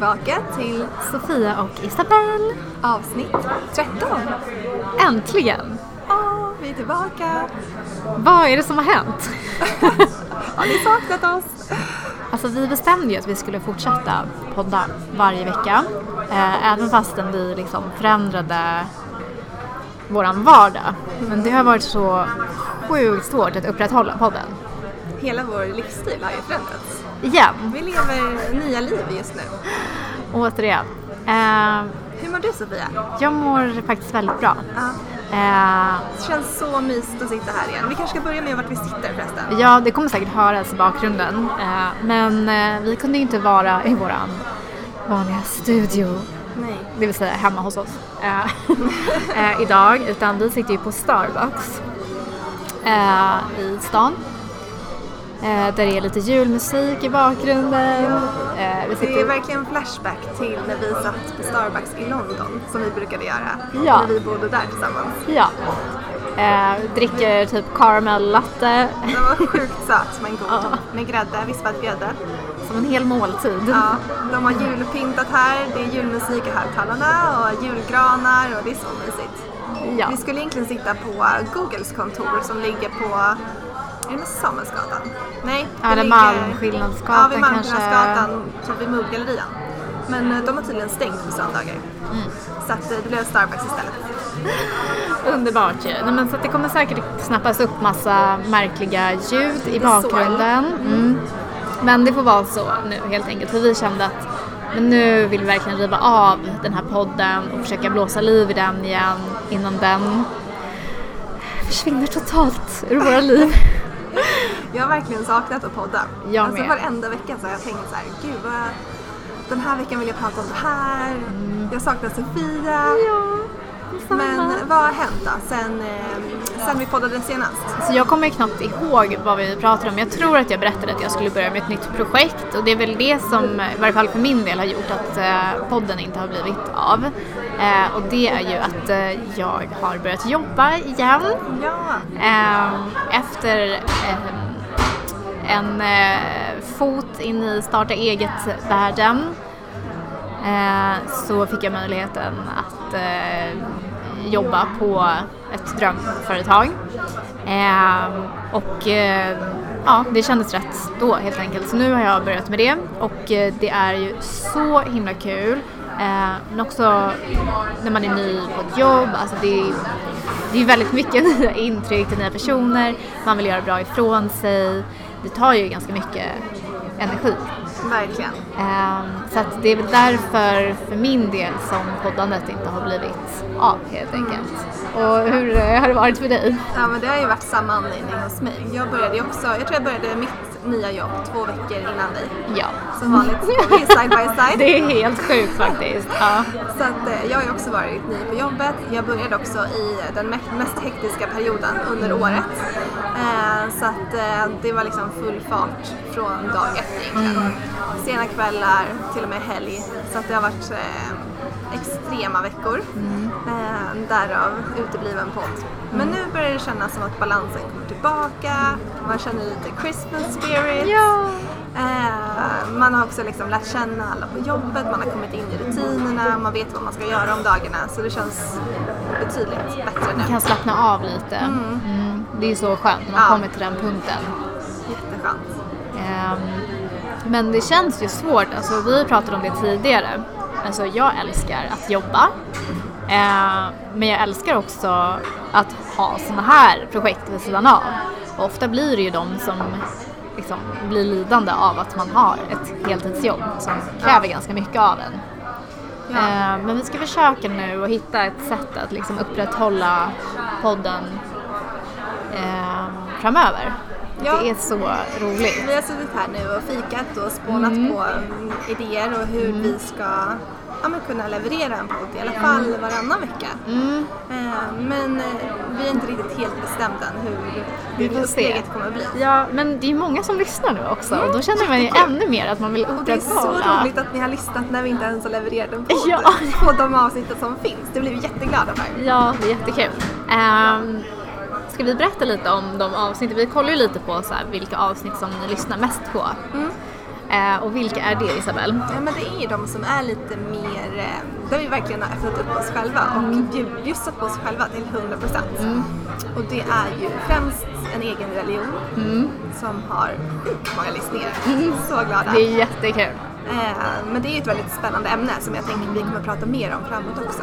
tillbaka till Sofia och Isabelle. avsnitt 13. Äntligen! Ja, vi är tillbaka. Vad är det som har hänt? Har ni saknat oss? Alltså vi bestämde ju att vi skulle fortsätta podda varje vecka. Eh, även fastän vi liksom förändrade våran vardag. Men det har varit så sjukt svårt att upprätthålla podden. Hela vår livsstil har ju förändrats. Igen, Vi lever nya liv just nu. återigen. Eh, Hur mår du Sofia? jag mår faktiskt väldigt bra. Ja, Eh, det känns så mysigt att sitta här igen. Vi kanske ska börja med vart vi sitter förresten. Ja, det kommer säkert höras i bakgrunden. Eh, men vi kunde ju inte vara i våran vanliga studio, Nej. det vill säga hemma hos oss, eh, eh, idag. Utan vi sitter ju på Starbucks eh, i stan. Eh, där det är lite julmusik i bakgrunden. Eh, Det är verkligen flashback till när vi satt på Starbucks i London som vi brukade göra. Ja. När vi bodde där tillsammans. Ja. Eh, dricker typ caramel latte Den var sjukt söt men god. Ja. Med grädde, vispad grädde. som en hel måltid. Ja, de har julpyntat här, det är julmusik i högtalarna och julgranar och det är så mysigt. Ja. Vi skulle egentligen sitta på Googles kontor som ligger på, är det Samuelsgatan? Nej, Ja, ligger- Malmskillnadsgatan Ja, vid kanske. Malmskillnadsgatan, typ vid Moodgallerian. Men eh, de har tydligen stängt på söndagar. Mm. Så att eh, det blev Starbucks istället. Underbart ju. Nej, men så det kommer säkert snappas upp massa märkliga ljud i bakgrunden. Mm. Men det får vara så nu helt enkelt. För vi kände att men nu vill vi verkligen riva av den här podden och försöka blåsa liv i den igen innan den försvinner totalt ur våra liv. Jag har verkligen saknat att podda. Jag alltså med. varenda vecka så har jag tänkt så här, gud vad den här veckan vill jag prata om det här. Jag saknar Sofia. Mm. Ja, Men vad har hänt då sen, eh, sen vi poddade senast? Så jag kommer knappt ihåg vad vi pratade om. Jag tror att jag berättade att jag skulle börja med ett nytt projekt och det är väl det som, i varje fall för min del, har gjort att eh, podden inte har blivit av. Eh, och det är ju att eh, jag har börjat jobba igen Ja, eh, efter eh, en eh, fot in i starta eget-världen eh, så fick jag möjligheten att eh, jobba på ett drömföretag. Eh, och eh, ja, det kändes rätt då helt enkelt. Så nu har jag börjat med det och eh, det är ju så himla kul. Eh, men också när man är ny på ett jobb, alltså det är, det är väldigt mycket nya intryck till nya personer, man vill göra bra ifrån sig. Det tar ju ganska mycket energi. verkligen. Ehm, så det är väl därför för min del som poddandet inte har blivit av helt enkelt. Och hur eh, har det varit för dig? Ja, men det har ju varit samma anledning hos mig. Jag började också, jag tror jag började mitt nya jobb två veckor innan dig. Ja. Som vanligt så går vi side by side. Det är helt sjukt faktiskt. Ja. Så att, eh, jag har ju också varit ny på jobbet. Jag började också i den me- mest hektiska perioden under året. Eh, så att eh, det var liksom full fart från dag ett egentligen. Sena kvällar, till och med helg. Så att det har varit extrema veckor. Eh, därav utebliven podd. Men nu börjar det kännas som att balansen kommer tillbaka. Man känner lite Christmas spirit. ja. Eh, man har också liksom lärt känna alla på jobbet, man har kommit in i rutinerna, man vet vad man ska göra om dagarna så det känns betydligt bättre nu. Man kan slappna av lite. Mm. Det är så skönt när man Ja. kommer till den punkten. Jätteskönt. Ehm, men det känns ju svårt, alltså vi pratade om det tidigare. Alltså jag älskar att jobba. Ehm, men jag älskar också att ha såna här projekt vid sidan av. Och ofta blir det ju de som liksom blir lidande av att man har ett heltidsjobb som kräver ganska mycket av en. Ja. Ehm, men vi ska försöka nu att hitta ett sätt att liksom upprätthålla podden ehm, framöver. Ja. Det är så roligt. Vi har suttit här nu och fikat och spånat Mm. på mm, idéer och hur vi ska ja, men kunna leverera en podd i alla fall varannan vecka. Mm, Eh, men eh, vi är inte riktigt helt bestämda än hur, Vi hur upplägget kommer att bli. ja, men det är många som lyssnar nu också och då känner man ju ännu mer att man vill Och det är så upprätthålla. roligt att ni har listat när vi inte ens har levererat en podd Ja. på de avsnitten som finns. Det blir vi jätteglada för. Ja, det är jättekul. Um, ska vi berätta lite om de avsnitt? Vi kollar ju lite på så här, vilka avsnitt som ni lyssnar mest på. Mm. Eh, och vilka är det Isabelle? Ja, men det är ju de som är lite mer, eh, där vi verkligen har öppnat upp oss själva och bjud- bjussat på oss själva till 100 procent. Och det är ju främst en egen religion som har sjukt många lyssningar. Så glada. Det är jättekul. Eh, men det är ju ett väldigt spännande ämne som jag tänker vi kommer att prata mer om framåt också.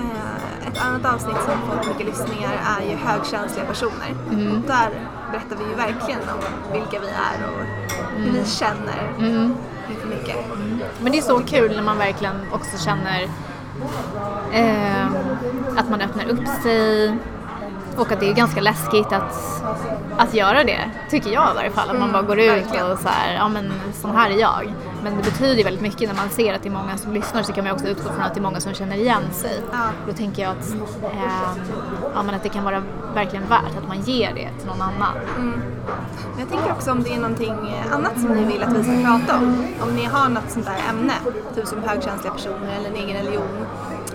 Eh, ett annat avsnitt som fått mycket lyssningar är ju högkänsliga personer. Och där berättar vi ju verkligen om vilka vi är och hur vi känner mycket, mycket. Men det är så kul när man verkligen också känner eh, att man öppnar upp sig och att det är ganska läskigt att, att göra det, tycker jag i varje fall. Att man bara går ut och så här, ja men sån här är jag. Men det betyder väldigt mycket när man ser att det är många som lyssnar så kan man också utgå från att det är många som känner igen sig. Ja. Då tänker jag att, eh, ja, men att det kan vara verkligen värt att man ger det till någon annan. Men jag tänker också om det är någonting annat som ni vill att vi ska prata om. Om ni har något sånt där ämne, typ som högkänsliga personer eller en egen religion.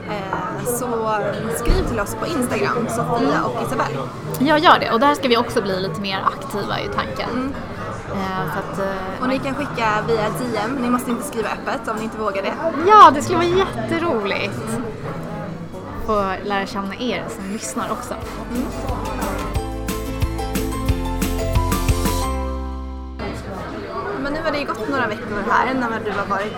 Eh, så skriv till oss på Instagram, Sofia och Isabelle. Jag gör det och där ska vi också bli lite mer aktiva i tanken. Så att, eh, Och ni kan skicka via DM, ni måste inte skriva öppet om ni inte vågar det. Ja, det skulle vara jätteroligt. Få lära känna er som lyssnar också. Men nu har det ju gått några veckor här när du har varit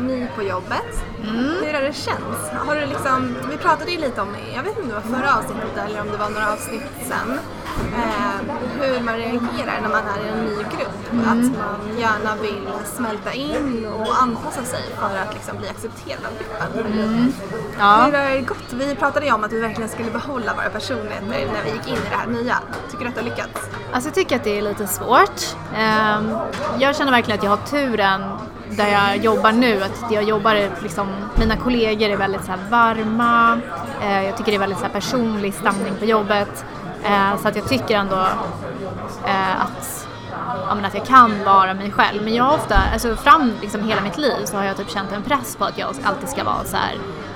ny på jobbet. Hur har det känts? Har du liksom, vi pratade ju lite om, jag vet inte om det var förra avsnittet eller om det var några avsnitt sen, eh, hur man reagerar när man är i en ny grupp. Att man gärna vill smälta in och anpassa sig för att liksom bli accepterad av gruppen. Ja. Hur har det gått? Vi pratade ju om att vi verkligen skulle behålla våra personligheter när vi gick in i det här nya. Tycker du att det har lyckats? Alltså jag tycker att det är lite svårt. Ehm, Jag känner verkligen att jag har turen där jag jobbar nu, att jag jobbar liksom, mina kollegor är väldigt så varma, Eh, jag tycker det är väldigt så personlig stämning på jobbet. Eh, Så att jag tycker ändå eh, att, ja, men att jag kan vara mig själv. Men jag har ofta, alltså fram liksom hela mitt liv så har jag typ känt en press på att jag alltid ska vara så här,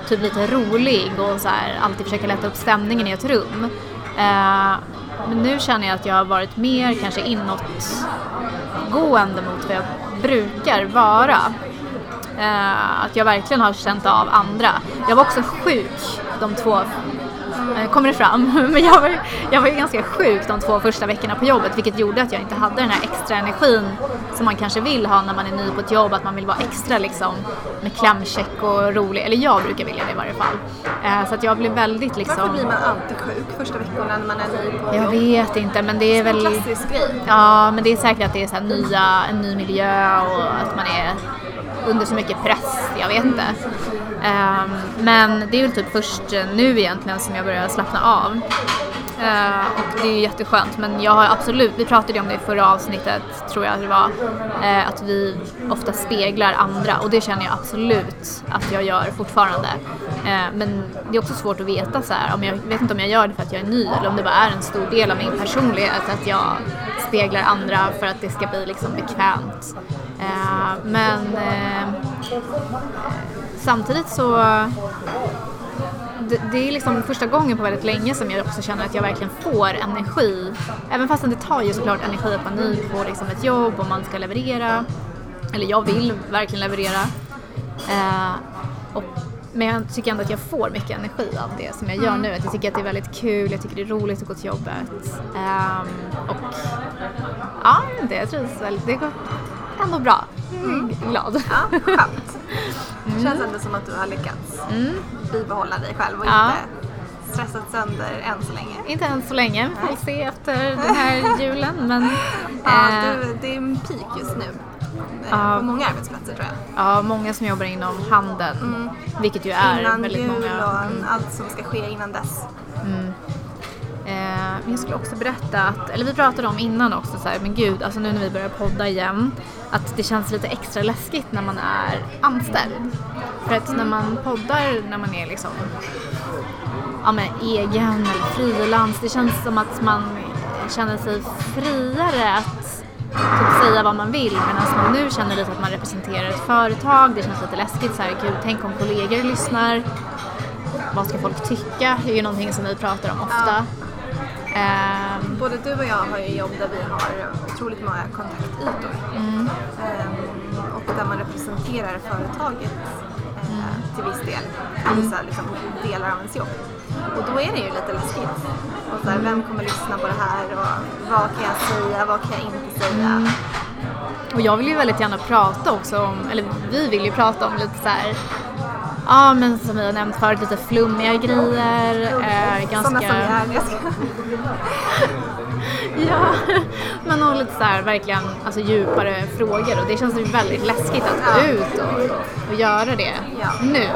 typ lite rolig och så här, alltid försöka lätta upp stämningen i ett rum. Eh, Men nu känner jag att jag har varit mer kanske inåtgående mot vad jag brukar vara. Eh, att jag verkligen har känt av andra. Jag var också sjuk de två, kommer det fram, men jag var, jag var ju ganska sjuk de två första veckorna på jobbet vilket gjorde att jag inte hade den här extra energin som man kanske vill ha när man är ny på ett jobb, att man vill vara extra liksom med klämkäck och rolig, eller jag brukar vilja det i varje fall. Eh, så att jag blev väldigt liksom... Varför blir man alltid sjuk första veckorna när man är ny på Jag jobb? vet inte men det är väl... Klassisk grej. Ja, men det är säkert att det är så nya, en ny miljö och att man är under så mycket press, jag vet inte. Um, men det är väl typ först nu egentligen som jag börjar slappna av. Eh, och det är ju jätteskönt men jag har absolut, vi pratade ju om det i förra avsnittet tror jag det var, eh, att vi ofta speglar andra och det känner jag absolut att jag gör fortfarande. Eh, men det är också svårt att veta så här, om jag vet inte om jag gör det för att jag är ny eller om det bara är en stor del av min personlighet att jag speglar andra för att det ska bli liksom bekvämt. Eh, men eh, samtidigt så det, det är liksom första gången på väldigt länge som jag också känner att jag verkligen får energi. Även fast det tar ju såklart energi att vara ny på liksom ett jobb och man ska leverera. Eller jag vill verkligen leverera. Eh, och, men jag tycker ändå att jag får mycket energi av det som jag gör nu. Att jag tycker att det är väldigt kul, jag tycker det är roligt att gå till jobbet. Ehm, och ja, det trivs väldigt. Det går ändå bra. Är glad. Ja, skönt. Känns ändå som att du har lyckats bibehålla dig själv och Ja. inte stressat sönder än så länge. Inte än så länge, får vi se efter den här julen. Men Ja, eh, du, det är en peak just nu. eh, Ja. På många arbetsplatser tror jag. ja, många som jobbar inom handeln, vilket ju är Innan väldigt jul många. och en- allt som ska ske innan dess. Eh, men jag skulle också berätta att, eller vi pratade om innan också så här, men gud, alltså nu när vi börjar podda igen, att det känns lite extra läskigt när man är anställd. För att när man poddar, när man är liksom ja, men egen eller frilans, det känns som att man känner sig friare att typ säga vad man vill medan man nu känner lite att man representerar ett företag, det känns lite läskigt så här, gud, tänk om kollegor lyssnar, vad ska folk tycka? Det är ju någonting som vi pratar om ofta. Ehm, Både du och jag har ju jobb där vi har otroligt många kontaktytor. mm, Ehm, och där man representerar företaget eh, till viss del, Mm. liksom, delar av ens jobb. Och då är det ju lite läskigt. Och så här, vem kommer lyssna på det här och vad kan jag säga, vad kan jag inte säga? Mm. Och jag vill ju väldigt gärna prata också om, eller vi vill ju prata om lite så här, ja men som vi har nämnt förut, lite flummiga grejer. Eh, ganska... Sådana som jag Ja, men och lite så här verkligen alltså, djupare frågor och det känns ju väldigt läskigt att gå ut och, och göra det Ja. nu,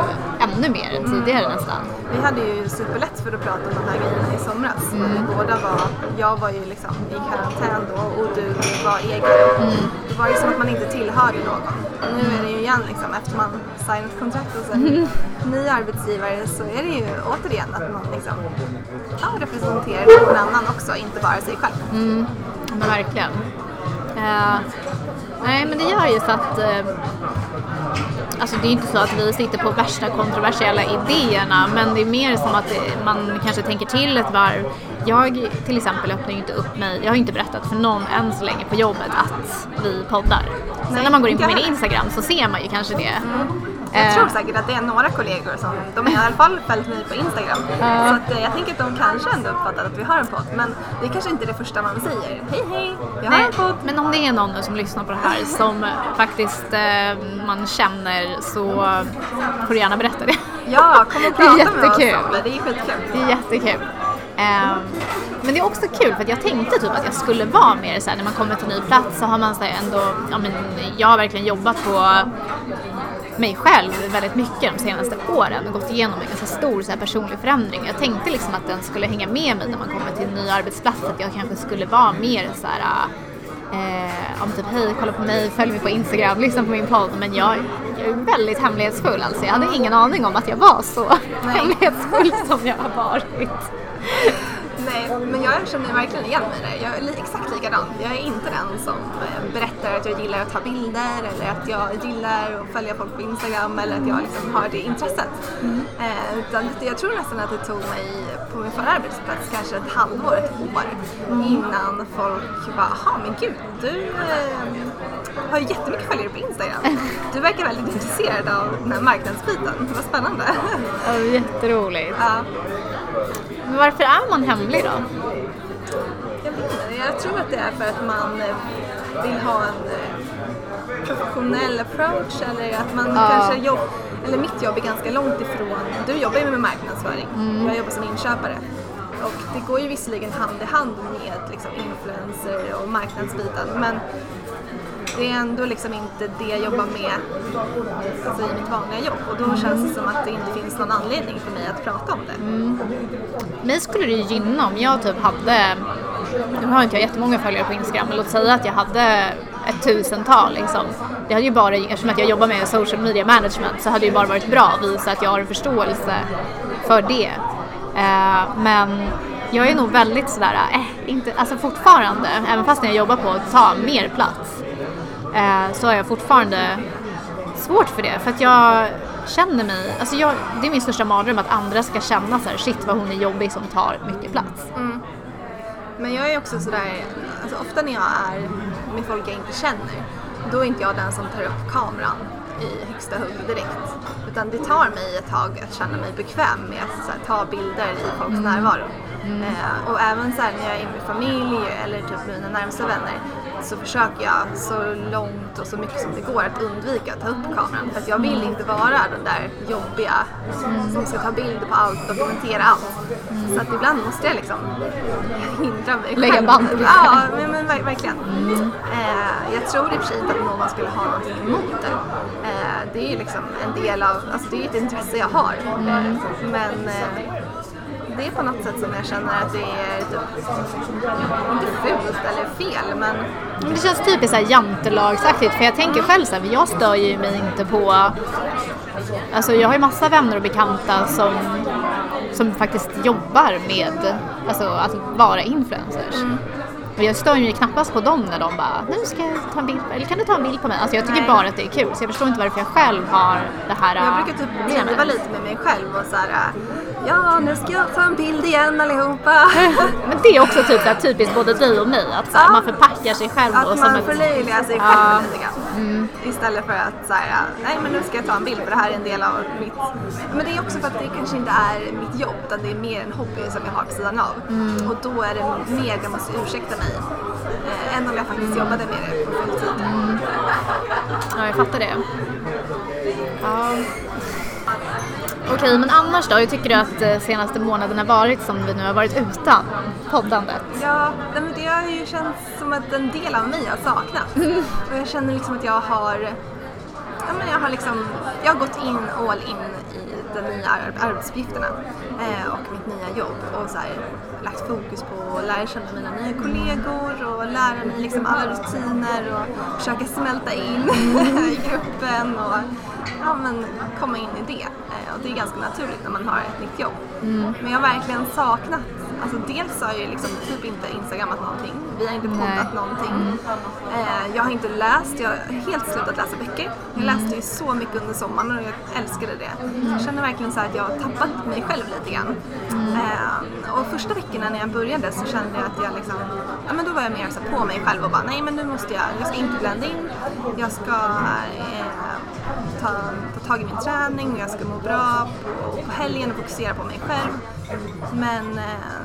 ännu mer än tidigare nästan. Vi hade ju superlätt för att prata om de här grejerna i somras. Mm. Vi båda var, jag var ju liksom i karantän då och du var egen. Mm. Det var ju som att man inte tillhörde någon. Och nu är det ju igen liksom, efter man signat kontrakt och sen Mm. ny arbetsgivare så är det ju återigen att man liksom, ja, representerar någon annan också, inte bara sig själv. Mm, verkligen. Eh, nej, men det gör ju så att eh, Alltså det är inte så att vi sitter på värsta kontroversiella idéerna men det är mer som att det, man kanske tänker till ett varv. Jag till exempel öppnar ju inte upp mig, jag har inte berättat för någon än så länge på jobbet att vi poddar. Sen när man går in på min. Instagram så ser man ju kanske det. Jag Eh, tror säkert att det är några kollegor som, de har i alla fall följt mig på Instagram. Så att, eh, jag tänker att de kanske ändå uppfattat att vi har en podd. Men det är kanske inte det första man säger. Hej hej, vi har en podd. men om det är någon som lyssnar på det här som faktiskt eh, man känner så får du gärna berätta det. Ja, kom och Det är prata med oss det. Är skitkul. Det är jättekul. Ehm, men det är också kul för att jag tänkte typ att jag skulle vara mer såhär när man kommer till ny plats så har man så här ändå, ja men jag har verkligen jobbat på mig själv väldigt mycket de senaste åren och gått igenom en ganska stor så här, personlig förändring. Jag tänkte liksom att den skulle hänga med mig när man kommer till en ny arbetsplats, att jag kanske skulle vara mer så här Eh, om typ hej, kolla på mig, följ mig på Instagram, lyssna på min podd. Men jag, jag är väldigt hemlighetsfull alltså. Jag hade ingen aning om att jag var så Nej. hemlighetsfull som jag har varit. Nej, men jag känner verkligen igen mig där. Jag är exakt likadan. Jag är inte den som eh, berättar att jag gillar att ta bilder eller att jag gillar att följa folk på Instagram eller att jag liksom har det intresset. Eh, utan jag tror nästan att det tog mig på min förra arbetsplats kanske ett halvår, ett år innan folk bara, jaha men gud, du eh, har ju jättemycket följare på Instagram. Du verkar väldigt intresserad av den här marknadsbiten. Vad spännande. Ja, jätteroligt. ja. Men varför är man hemlig då? Jag inte, jag tror att det är för att man eh, vill ha en eh, professionell approach eller att man Ja. kanske jobb, eller mitt jobb är ganska långt ifrån, du jobbar ju med marknadsföring, Mm. jag jobbar som inköpare. Och det går ju visserligen hand i hand med liksom, influencer och marknadsbiten men det är ändå liksom inte det jag jobbar med alltså, i mitt vanliga jobb och då känns det som att det inte finns någon anledning för mig att prata om det. Mm. Mig skulle det gynna om jag typ hade, nu har inte jag jättemånga följare på Instagram, men låt säga att jag hade ett tusental liksom. Det hade ju bara, eftersom att jag jobbar med social media management så hade det ju bara varit bra att visa att jag har en förståelse för det. Eh, men jag är nog väldigt sådär, eh, inte, alltså fortfarande, även fast när jag jobbar på att ta mer plats, eh, så har jag fortfarande svårt för det. För att jag känner mig, alltså jag, det är min största mardröm att andra ska känna så här, shit vad hon är jobbig som tar mycket plats. Men jag är också sådär, alltså ofta när jag är med folk jag inte känner, då är inte jag den som tar upp kameran i högsta hugg direkt. Utan det tar mig ett tag att känna mig bekväm med att här, ta bilder i folks närvaro. Eh, och även så här, när jag är med familj eller typ mina närmsta vänner så försöker jag så långt och så mycket som det går att undvika att ta upp kameran. För att jag vill inte vara den där jobbiga som ska ta bilder på allt, dokumentera allt. Så att ibland måste jag liksom hindra mig Lägga själv. band på dig Ja, men, men ver- verkligen. Eh, jag tror i och för sig inte att någon skulle ha någonting emot det. Eh, det är ju liksom en del av, alltså det är ju ett intresse jag har. Eh, men eh, det är på något sätt som jag känner att det är typ, inte fult eller fel men Men det känns typiskt så här jantelagsaktigt för jag tänker själv så här, jag stör ju mig inte på Alltså jag har ju massa vänner och bekanta som, som faktiskt jobbar med alltså, att vara influencers. Och jag stör mig knappast på dem när de bara, nu ska jag ta en bild, eller kan du ta en bild på mig? Alltså jag tycker Nej. bara att det är kul så jag förstår inte varför jag själv har det här Jag äh, brukar typ problemet. driva lite med mig själv och så här, ja nu ska jag ta en bild igen allihopa. Men det är också typ så här, typiskt både dig och mig, att så här, Ja. man förpackar sig själv Att som man förlöjligar sig Ja. själv lite grann. Mm. Istället för att så här, nej men nu ska jag ta en bild för det här är en del av mitt... Men det är också för att det kanske inte är mitt jobb utan det är mer en hobby som jag har på sidan av. Mm. Och då är det mer jag måste ursäkta mig eh, än om jag faktiskt jobbade med det på fulltid. Ja, jag fattar det. Ja. Okej, men annars då? Hur tycker du att eh, senaste månaden har varit som vi nu har varit utan poddandet? Ja, men det har ju känts som att en del av mig har saknat. Och jag känner liksom att jag har, ja, men jag har liksom, jag har gått in all in i de nya ar- arbetsuppgifterna eh, och mitt nya jobb och så här, lagt fokus på att lära känna mina nya kollegor och lära mig liksom alla rutiner och försöka smälta in i gruppen och ja, men komma in i det. Eh, och det är ganska naturligt när man har ett nytt jobb. Men jag har verkligen saknat, alltså dels har jag ju liksom typ inte instagrammat någonting, vi har inte poddat någonting. Eh, jag har inte läst, jag har helt slutat läsa böcker. Jag läste ju så mycket under sommaren och jag älskade det. Jag känner verkligen så att jag har tappat mig själv lite grann. Eh, och första veckorna när jag började så kände jag att jag liksom, ja men då var jag mer så på mig själv och bara nej men nu måste jag, jag ska inte blanda in, jag ska eh, ta, ta tag i min träning och jag ska må bra på, på helgen och fokusera på mig själv. Men eh,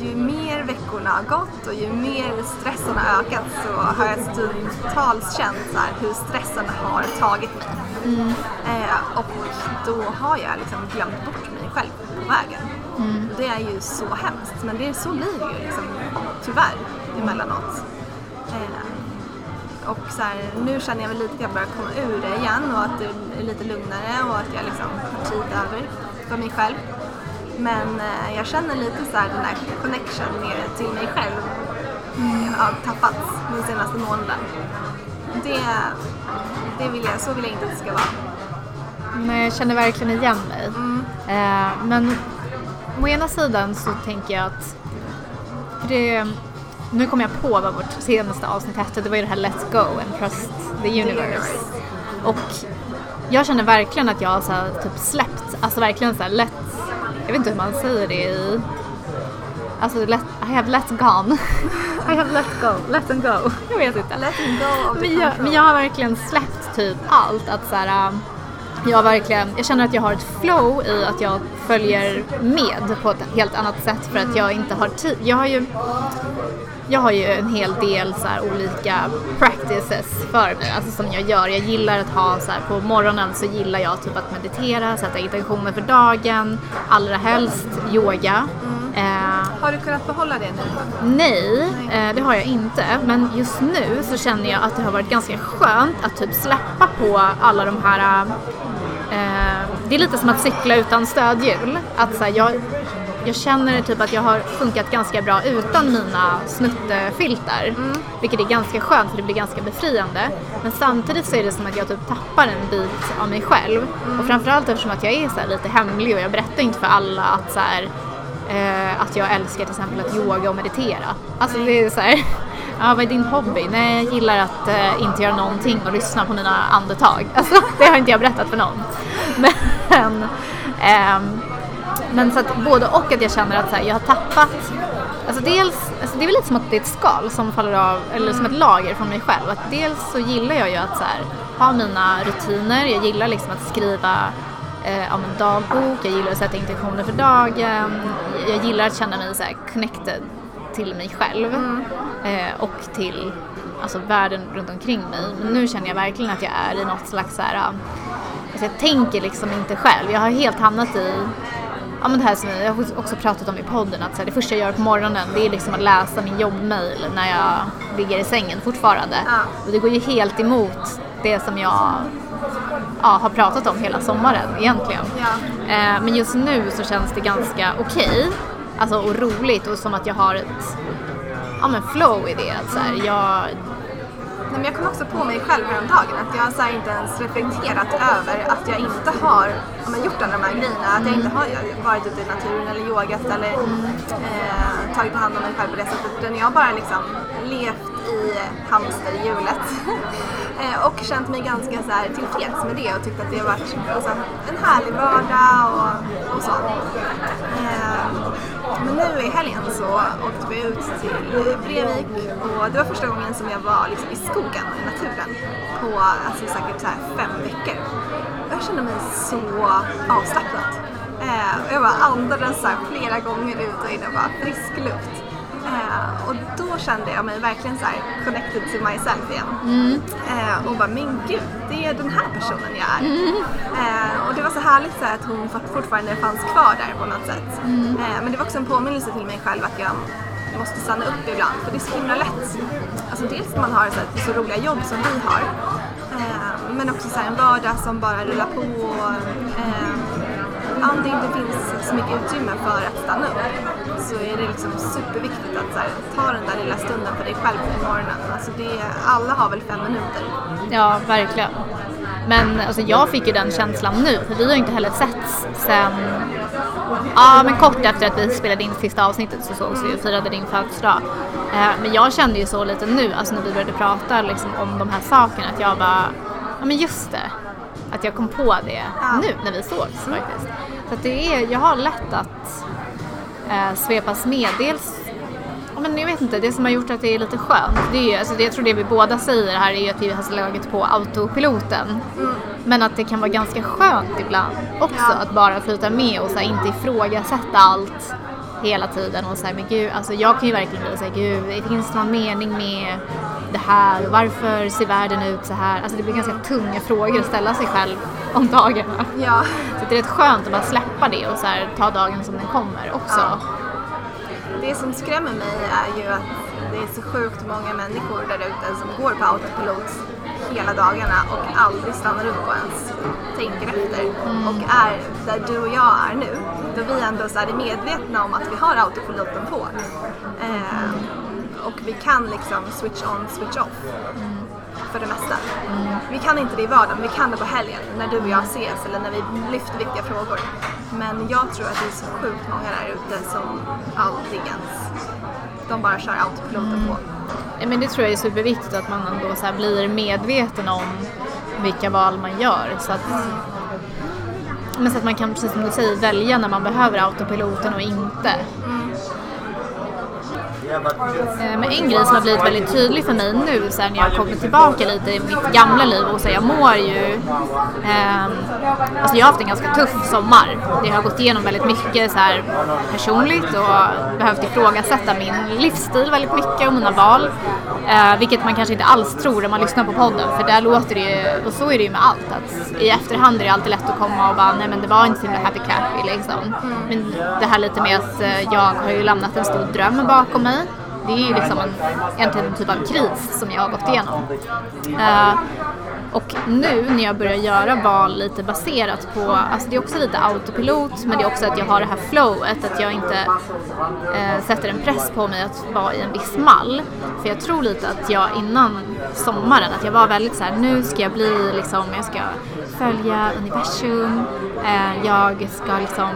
ju mer veckorna har gått och ju mer stressen har ökat så har jag stundtals känt så här hur stressen har tagit mig. Eh, och då har jag liksom glömt bort mig själv på vägen. Det är ju så hemskt men det är så det ju liksom, tyvärr emellanåt. Eh, och så här, nu känner jag väl lite att jag börjar komma ur det igen och att det är lite lugnare och att jag liksom har tid över för mig själv. Men eh, jag känner lite så här den här connection med, till mig själv mm. har tappats den senaste månaden. Det, det vill jag, så vill jag inte att det ska vara. Nej, jag känner verkligen igen mig. Mm. Eh, men å ena sidan så tänker jag att det, nu kommer jag på vad vårt senaste avsnitt hette, det var ju det här Let's Go and Trust the Universe. Och jag känner verkligen att jag har så här, typ släppt, alltså verkligen så här let, jag vet inte hur man säger det i, alltså let, I have let gone. I have let go, let them go. Jag vet inte. Let him go of the Men jag, men jag har verkligen släppt typ allt. Att så här, um, jag, verkligen, jag känner att jag har ett flow i att jag följer med på ett helt annat sätt för att jag inte har tid. Jag har ju, jag har ju en hel del så olika practices för mig, alltså som jag gör. Jag gillar att ha så här, på morgonen så gillar jag typ att meditera, sätta intentioner för dagen, allra helst yoga. Eh, Har du kunnat behålla det nu? Nej, eh, det har jag inte. Men just nu så känner jag att det har varit ganska skönt att typ släppa på alla de här... Eh, det är lite som att cykla utan stödhjul. Att så här, jag, jag känner typ att jag har funkat ganska bra utan mina snuttefiltar. Vilket är ganska skönt för det blir ganska befriande. Men samtidigt så är det som att jag typ tappar en bit av mig själv. Och framförallt eftersom att jag är så här lite hemlig och jag berättar inte för alla att så här, eh, att jag älskar till exempel att yoga och meditera. Alltså det är så här, ja vad är din hobby? Nej, jag gillar att eh, inte göra någonting och lyssna på mina andetag. Alltså det har inte jag berättat för någon. Men, ehm, men så att både och att jag känner att så här, jag har tappat Alltså dels, alltså det är väl lite som att det är ett skal som faller av, eller som ett lager från mig själv. Att dels så gillar jag ju att här, ha mina rutiner, jag gillar liksom att skriva eh, om en dagbok, jag gillar att sätta intentioner för dagen, jag gillar att känna mig så här connected till mig själv eh, och till alltså, världen runt omkring mig. Men nu känner jag verkligen att jag är i något slags så här, alltså jag tänker liksom inte själv. Jag har helt hamnat i Ja men det här som jag har också pratat om i podden att så här, det första jag gör på morgonen det är liksom att läsa min jobbmail när jag ligger i sängen fortfarande. Ja. Och det går ju helt emot det som jag ja, har pratat om hela sommaren egentligen. Ja. Eh, men just nu så känns det ganska okej. Alltså och roligt och som att jag har ett ja, men flow i det. Att så här, jag, Nej, men jag kom också på mig själv häromdagen att jag så här, inte ens reflekterat över att jag inte har ja, men, gjort alla de här grejerna. Att jag inte har varit ute i naturen eller yogat eller eh, tagit hand om mig själv på det sättet. Utan jag har bara liksom levt i hamsterhjulet. Eh, och känt mig ganska så här, tillfreds med det och tyckt att det har varit liksom, en härlig vardag och, och så. Eh, men nu i helgen så åkte vi ut till Brevik och det var första gången som jag var liksom, i skogen i naturen på alltså, säkert så här, fem veckor. Jag kände mig så avslappnad. Eh, jag bara andades så flera gånger ut och in och bara frisk luft. Eh, och då kände jag mig verkligen så här connected to myself igen. Mm. Eh, och bara, men gud, det är den här personen jag är. Eh, och det var så härligt så här, att hon fort- fortfarande fanns kvar där på något sätt. Eh, men det var också en påminnelse till mig själv att jag måste stanna upp ibland. För det är så himla lätt. Alltså dels när man har så, här, så roliga jobb som vi har. Men också så här, en vardag som bara rullar på. Och, om det inte finns så mycket utrymme för att stanna upp så är det liksom superviktigt att här, ta den där lilla stunden för dig själv på morgonen. Alltså det, alla har väl fem minuter. Ja, verkligen. Men alltså, jag fick ju den känslan nu, för vi har ju inte heller setts sen... Ja, men kort efter att vi spelade in sista avsnittet så sågs vi och firade din födelsedag. Eh, men jag kände ju så lite nu, alltså när vi började prata liksom, om de här sakerna, att jag bara, ja men just det. Att jag kom på det Ja. nu när vi sågs faktiskt. Att det är, jag har lätt att eh, svepas med. Dels men jag vet inte, det som har gjort att det är lite skönt, det är ju, alltså det, jag tror det vi båda säger här är ju att vi har slagit på autopiloten. Men att det kan vara ganska skönt ibland också Ja. att bara flyta med och så här, inte ifrågasätta allt hela tiden och säga men gud, alltså jag kan ju verkligen bli såhär, gud, finns det någon mening med det här? Varför ser världen ut så här? Alltså det blir ganska tunga frågor att ställa sig själv om dagarna. Ja, Så det är rätt skönt att bara släppa det och så här, ta dagen som den kommer också. Ja. det som skrämmer mig är ju att det är så sjukt många människor där ute som går på autopilot hela dagarna och aldrig stannar upp och ens tänker efter och är där du och jag är nu. Då vi ändå så är medvetna om att vi har autopiloten på. Eh, och vi kan liksom switch on, switch off. För det mesta. Vi kan inte det i vardagen, vi kan det på helgen när du och jag ses eller när vi lyfter viktiga frågor. Men jag tror att det är så sjukt många där ute som aldrig ens, de bara kör autopiloten på. Men det tror jag är superviktigt att man ändå så här blir medveten om vilka val man gör. Så att, men så att man kan, precis som du säger, välja när man behöver autopiloten och inte. Eh, Men en grej som har blivit väldigt tydlig för mig nu så när jag kommer tillbaka lite i mitt gamla liv och så jag mår ju... ehm, alltså jag har haft en ganska tuff sommar. Jag har gått igenom väldigt mycket så här, personligt och behövt ifrågasätta min livsstil väldigt mycket och mina val. Eh, vilket man kanske inte alls tror när man lyssnar på podden för där låter det ju, och så är det ju med allt, att i efterhand är det alltid lätt att komma och bara nej men det var inte så himla happy clappy liksom. Men det här lite med att eh, jag har ju lämnat en stor dröm bakom mig. Det är ju liksom en, egentligen en typ av kris som jag har gått igenom. Uh, och nu när jag börjar göra val lite baserat på, alltså det är också lite autopilot men det är också att jag har det här flowet, att jag inte eh, sätter en press på mig att vara i en viss mall. För jag tror lite att jag innan sommaren, att jag var väldigt så här: nu ska jag bli liksom, jag ska följa universum, eh, jag ska liksom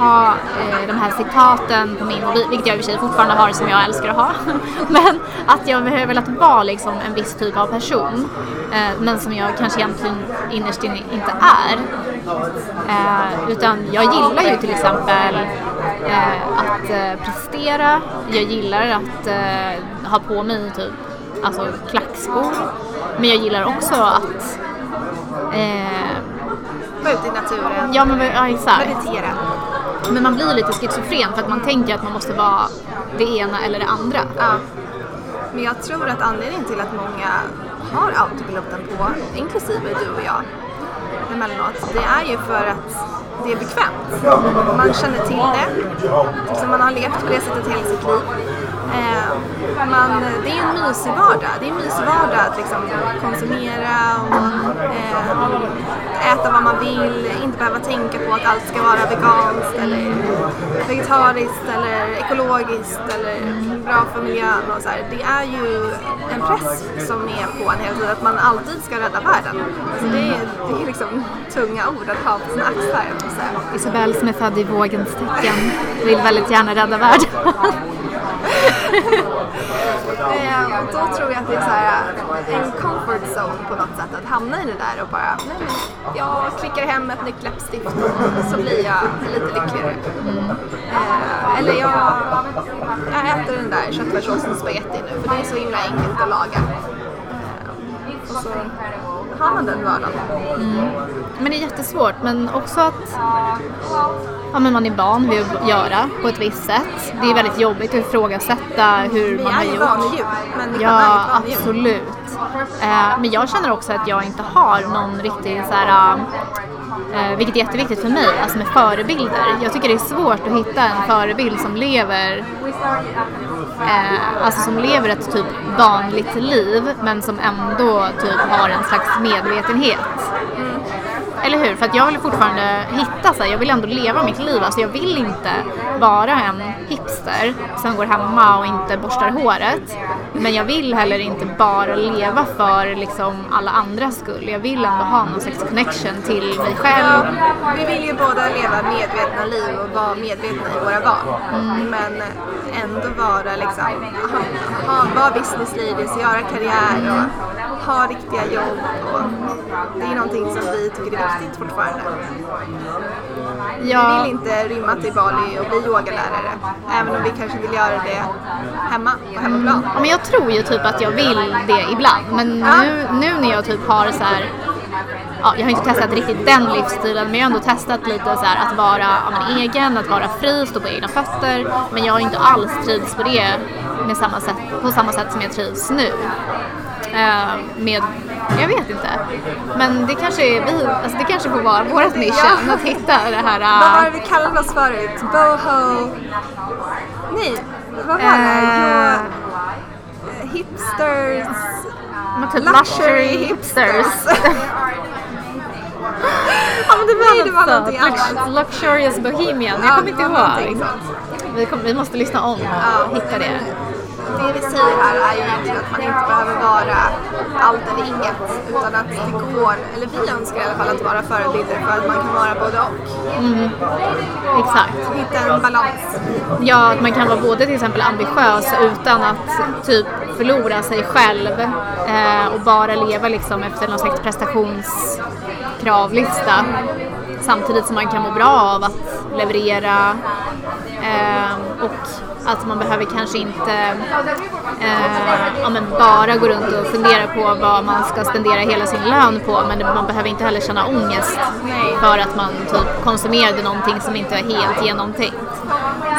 ha eh, de här citaten på min mobil, vilket jag i och för sig fortfarande har som jag älskar att ha. men att jag behöver velat vara liksom en viss typ av person, eh, men som jag kanske egentligen innerst inne inte är. Eh, utan jag gillar ju till exempel eh, att eh, prestera, jag gillar att eh, ha på mig typ alltså klackskor, men jag gillar också att eh, Vara ute i naturen, Ja men ja, exakt. meditera. Men man blir lite schizofren för att man tänker att man måste vara det ena eller det andra. Ja. Men jag tror att anledningen till att många har autopiloten på, inklusive du och jag emellanåt, det är ju för att det är bekvämt. Man känner till det, så man har levt på det sättet hela sitt liv. Eh, man, det är en mysig vardag. Det är en mysig vardag att liksom konsumera och eh, äta vad man vill, inte behöva tänka på att allt ska vara veganskt eller vegetariskt eller ekologiskt eller bra för miljön och så här. Det är ju en press som är på en hela tiden att man alltid ska rädda världen. Så det, är, det är liksom tunga ord att ha på sina axlar. Isabelle som är född i vågens tecken vill väldigt gärna rädda världen. Eh, och då tror jag att det är så här, eh, en comfort zone på något sätt att hamna i det där och bara, nej men jag klickar hem ett nytt läppstift och så blir jag lite lyckligare. Eh, eller jag, jag äter den där köttfärssåsen spagetti nu för det är så himla enkelt att laga. Eh, och så har man den vardagen. Mm. Men det är jättesvårt, men också att ja, men man är van vid att göra på ett visst sätt. Det är väldigt jobbigt att ifrågasätta hur Vi man har gjort. människan är ju Ja, vanedjur. absolut. Eh, men jag känner också att jag inte har någon riktig så här, eh, vilket är jätteviktigt för mig, alltså med förebilder. Jag tycker det är svårt att hitta en förebild som lever eh, alltså som lever ett typ vanligt liv men som ändå typ har en slags medvetenhet. Eller hur? För att jag vill fortfarande hitta så här, jag vill ändå leva mitt liv. Alltså jag vill inte vara en hipster som går hemma och inte borstar håret. Men jag vill heller inte bara leva för liksom alla andras skull. Jag vill ändå ha någon slags connection till mig själv. Ja, vi vill ju båda leva medvetna liv och vara medvetna i våra val. Men ändå vara liksom, ha, ha, vara business ladies, göra karriär och ha riktiga jobb. Och det är någonting som vi tycker är viktigt fortfarande. Vi Ja, vill inte rymma till Bali och bli yogalärare. Även om vi kanske vill göra det hemma, på hemmaplan. Ja, men jag tror ju typ att jag vill det ibland. Men Ja. nu, nu när jag typ har så här, ja, jag har inte testat riktigt den livsstilen men jag har ändå testat lite så här att vara ja, egen, att vara fri, stå på egna fötter. Men jag har inte alls trivts på det med samma sätt, på samma sätt som jag trivs nu. Eh, med, jag vet inte. Men det kanske är vi, alltså det kanske får vara vårt mission Ja. att hitta det här. Vad var det eh, vi kallade oss förut? Boho... Nej, vad var det? Eh. Eh, hipsters... typ Luxury hipsters. Ja men det var, Nej, det var någonting annat. Lux- Luxurious Bohemian, jag Ja, kommer inte ihåg. Vi, kom, vi måste lyssna om och hitta det. Det vi säger här är ju egentligen att man inte behöver vara allt eller inget. Utan att det går, eller vi önskar i alla fall att vara förebilder för att man kan vara både och. Exakt. Hitta en balans. Ja, att man kan vara både till exempel ambitiös utan att typ förlora sig själv eh, och bara leva liksom efter någon slags prestationskravlista. Samtidigt som man kan må bra av att leverera eh, och att man behöver kanske inte eh, ja, bara gå runt och fundera på vad man ska spendera hela sin lön på men man behöver inte heller känna ångest för att man typ konsumerade någonting som inte är helt genomtänkt.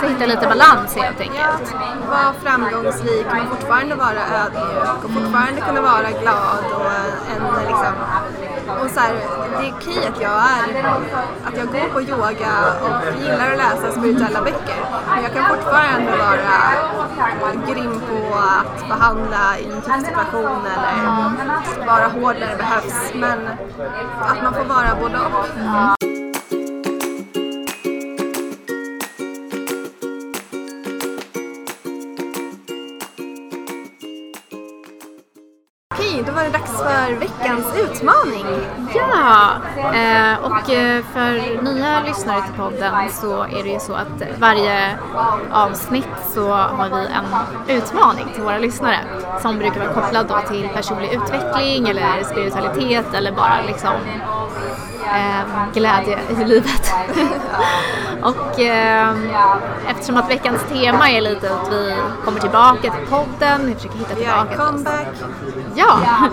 Så hitta lite balans helt enkelt. Vara framgångsrik men fortfarande vara ödmjuk och fortfarande kunna vara glad och en liksom och så här, det är okej att jag är, att jag går på yoga och gillar att läsa spirituella böcker. Men jag kan fortfarande vara grym på att behandla i en tuff situation eller vara hård när det behövs. Men att man får vara både och. Utmaning. Ja, eh, och eh, för nya lyssnare till podden så är det ju så att varje avsnitt så har vi en utmaning till våra lyssnare som brukar vara kopplad då till personlig utveckling eller spiritualitet eller bara liksom eh, glädje i livet. och eh, eftersom att veckans tema är lite att vi kommer tillbaka till podden, vi försöker hitta tillbaka till oss. comeback. Ja,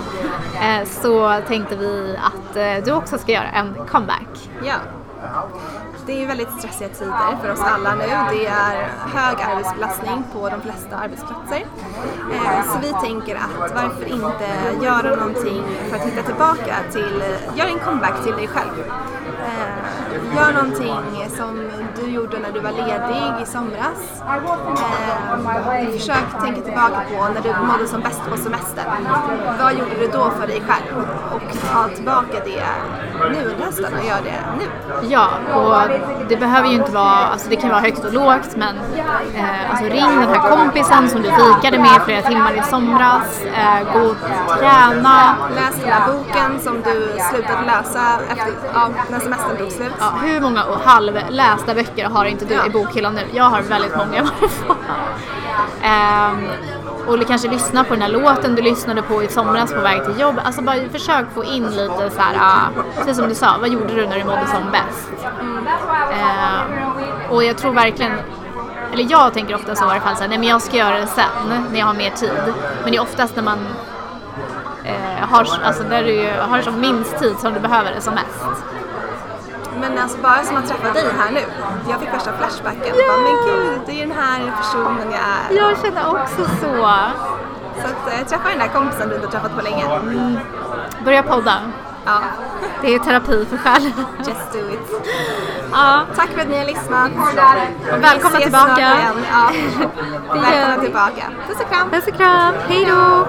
Eh, så tänkte vi att eh, du också ska göra en comeback. Ja. Det är ju väldigt stressiga tider för oss alla nu. Det är hög arbetsbelastning på de flesta arbetsplatser. Eh, så vi tänker att varför inte göra någonting för att hitta tillbaka till, göra en comeback till dig själv. Gör någonting som du gjorde när du var ledig i somras. Eh, försök tänka tillbaka på när du mådde som bäst på semestern. Vad gjorde du då för dig själv? Och ta tillbaka det nu under hösten och gör det nu. Ja, och det behöver ju inte vara, alltså det kan vara högt och lågt men eh, alltså ring den här kompisen som du fikade med flera timmar i somras, eh, gå och träna. Läs den här boken som du slutade läsa efter, ja, när semestern tog slut. Ja, hur många halvlästa böcker har inte du Ja. i bokhyllan nu? Jag har väldigt många i varje fall. Ehm, och kanske lyssna på den här låten du lyssnade på i somras på väg till jobb. Alltså bara försök få in lite så här, ah, precis som du sa, vad gjorde du när du mådde som bäst? Ehm, och jag tror verkligen, eller jag tänker ofta så i alla fall, så här, nej men jag ska göra det sen när jag har mer tid. Men det är oftast när man eh, har, alltså när du har som minst tid som du behöver det som mest. Men alltså bara som att träffa dig här nu. Jag fick värsta flashbacken. Bara, men gud, det är den här personen jag är. Jag känner också så. Så att eh, träffa den där kompisen du inte träffat på länge. Börja podda. Ja, Det är terapi för själen. just do it. Ja, Tack för att ni har lyssnat. och välkomna tillbaka. Ja. Välkomna tillbaka. Puss och kram. Puss och kram. Hej då!